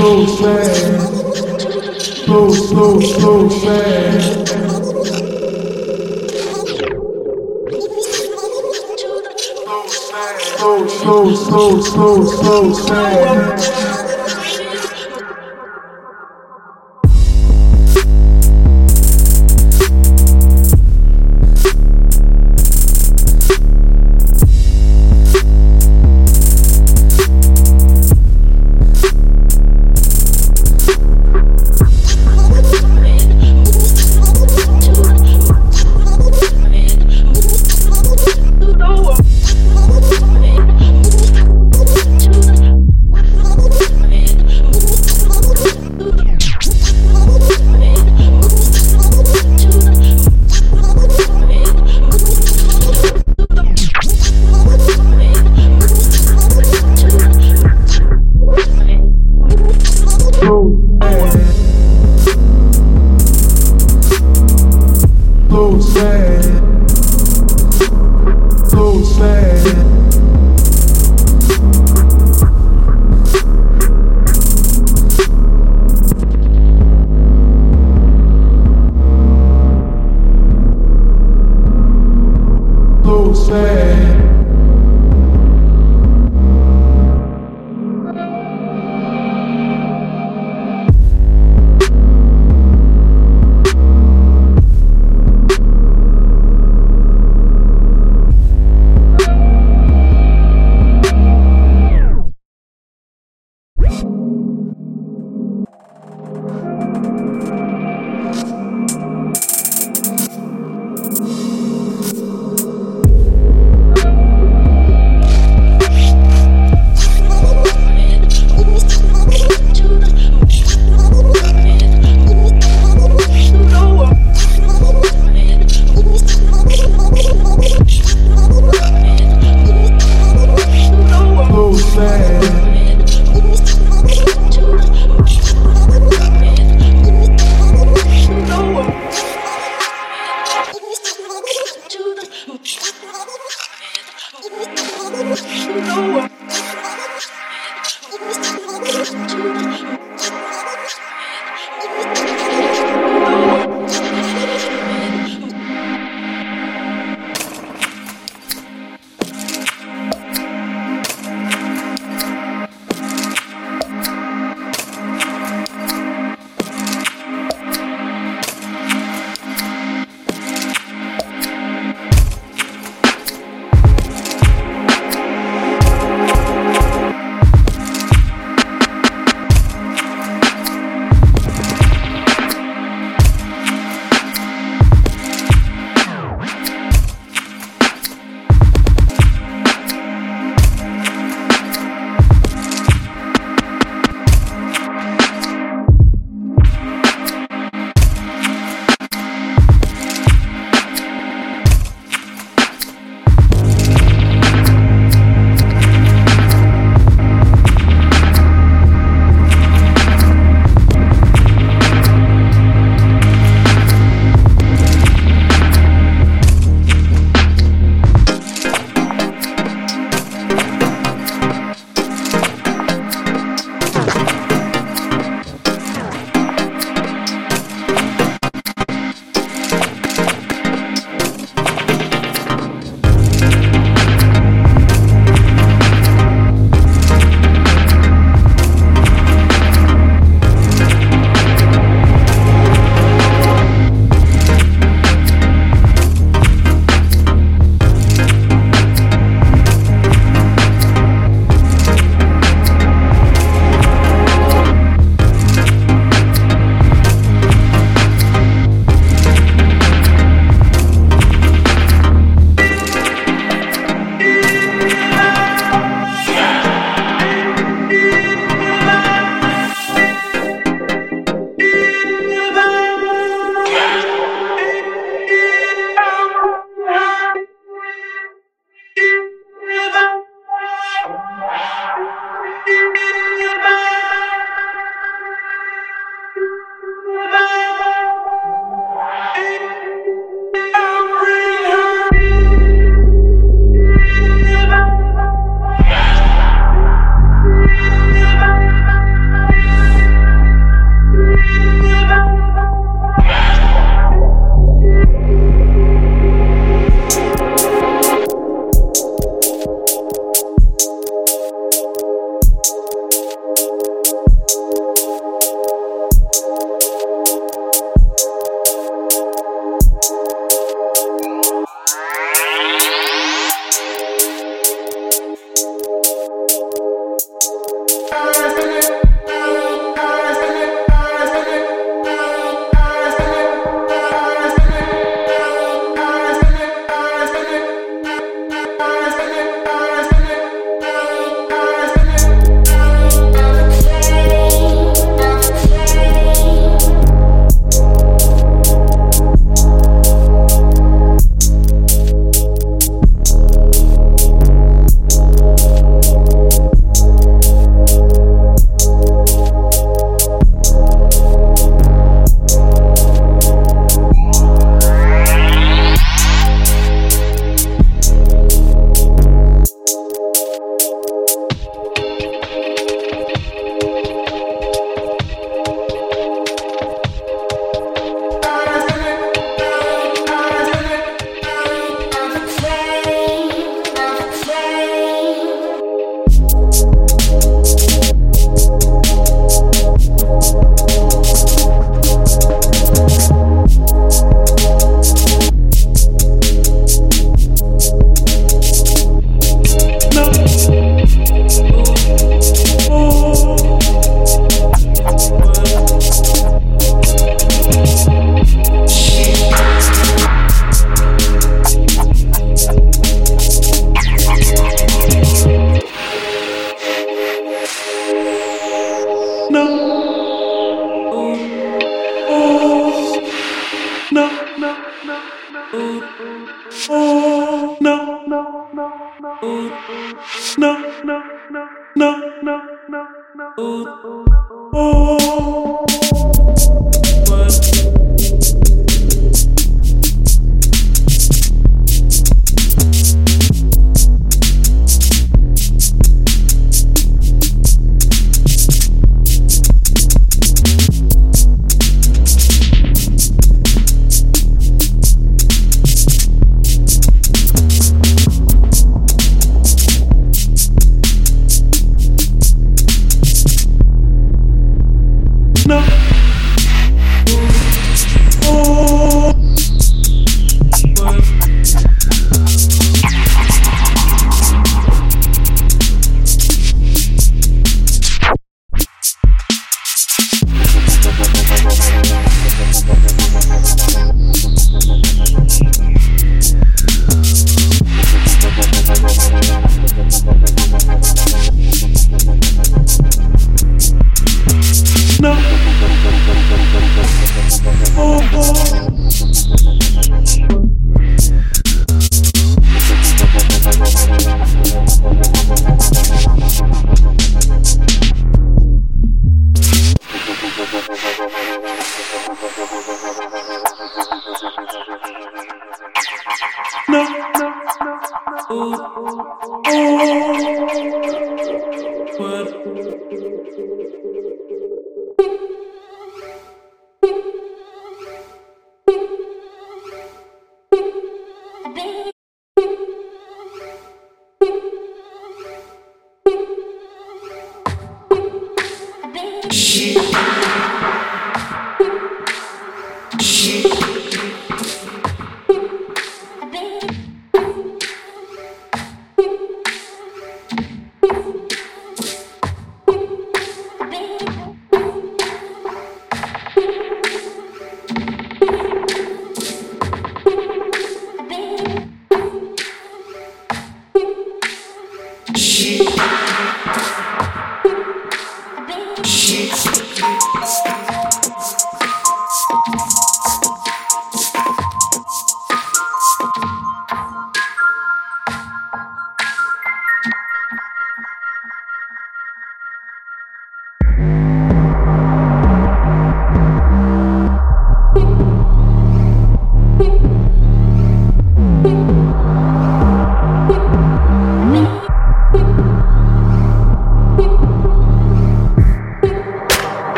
so sad. So, so, so sad. So, so, so, so, so sad. say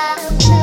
love.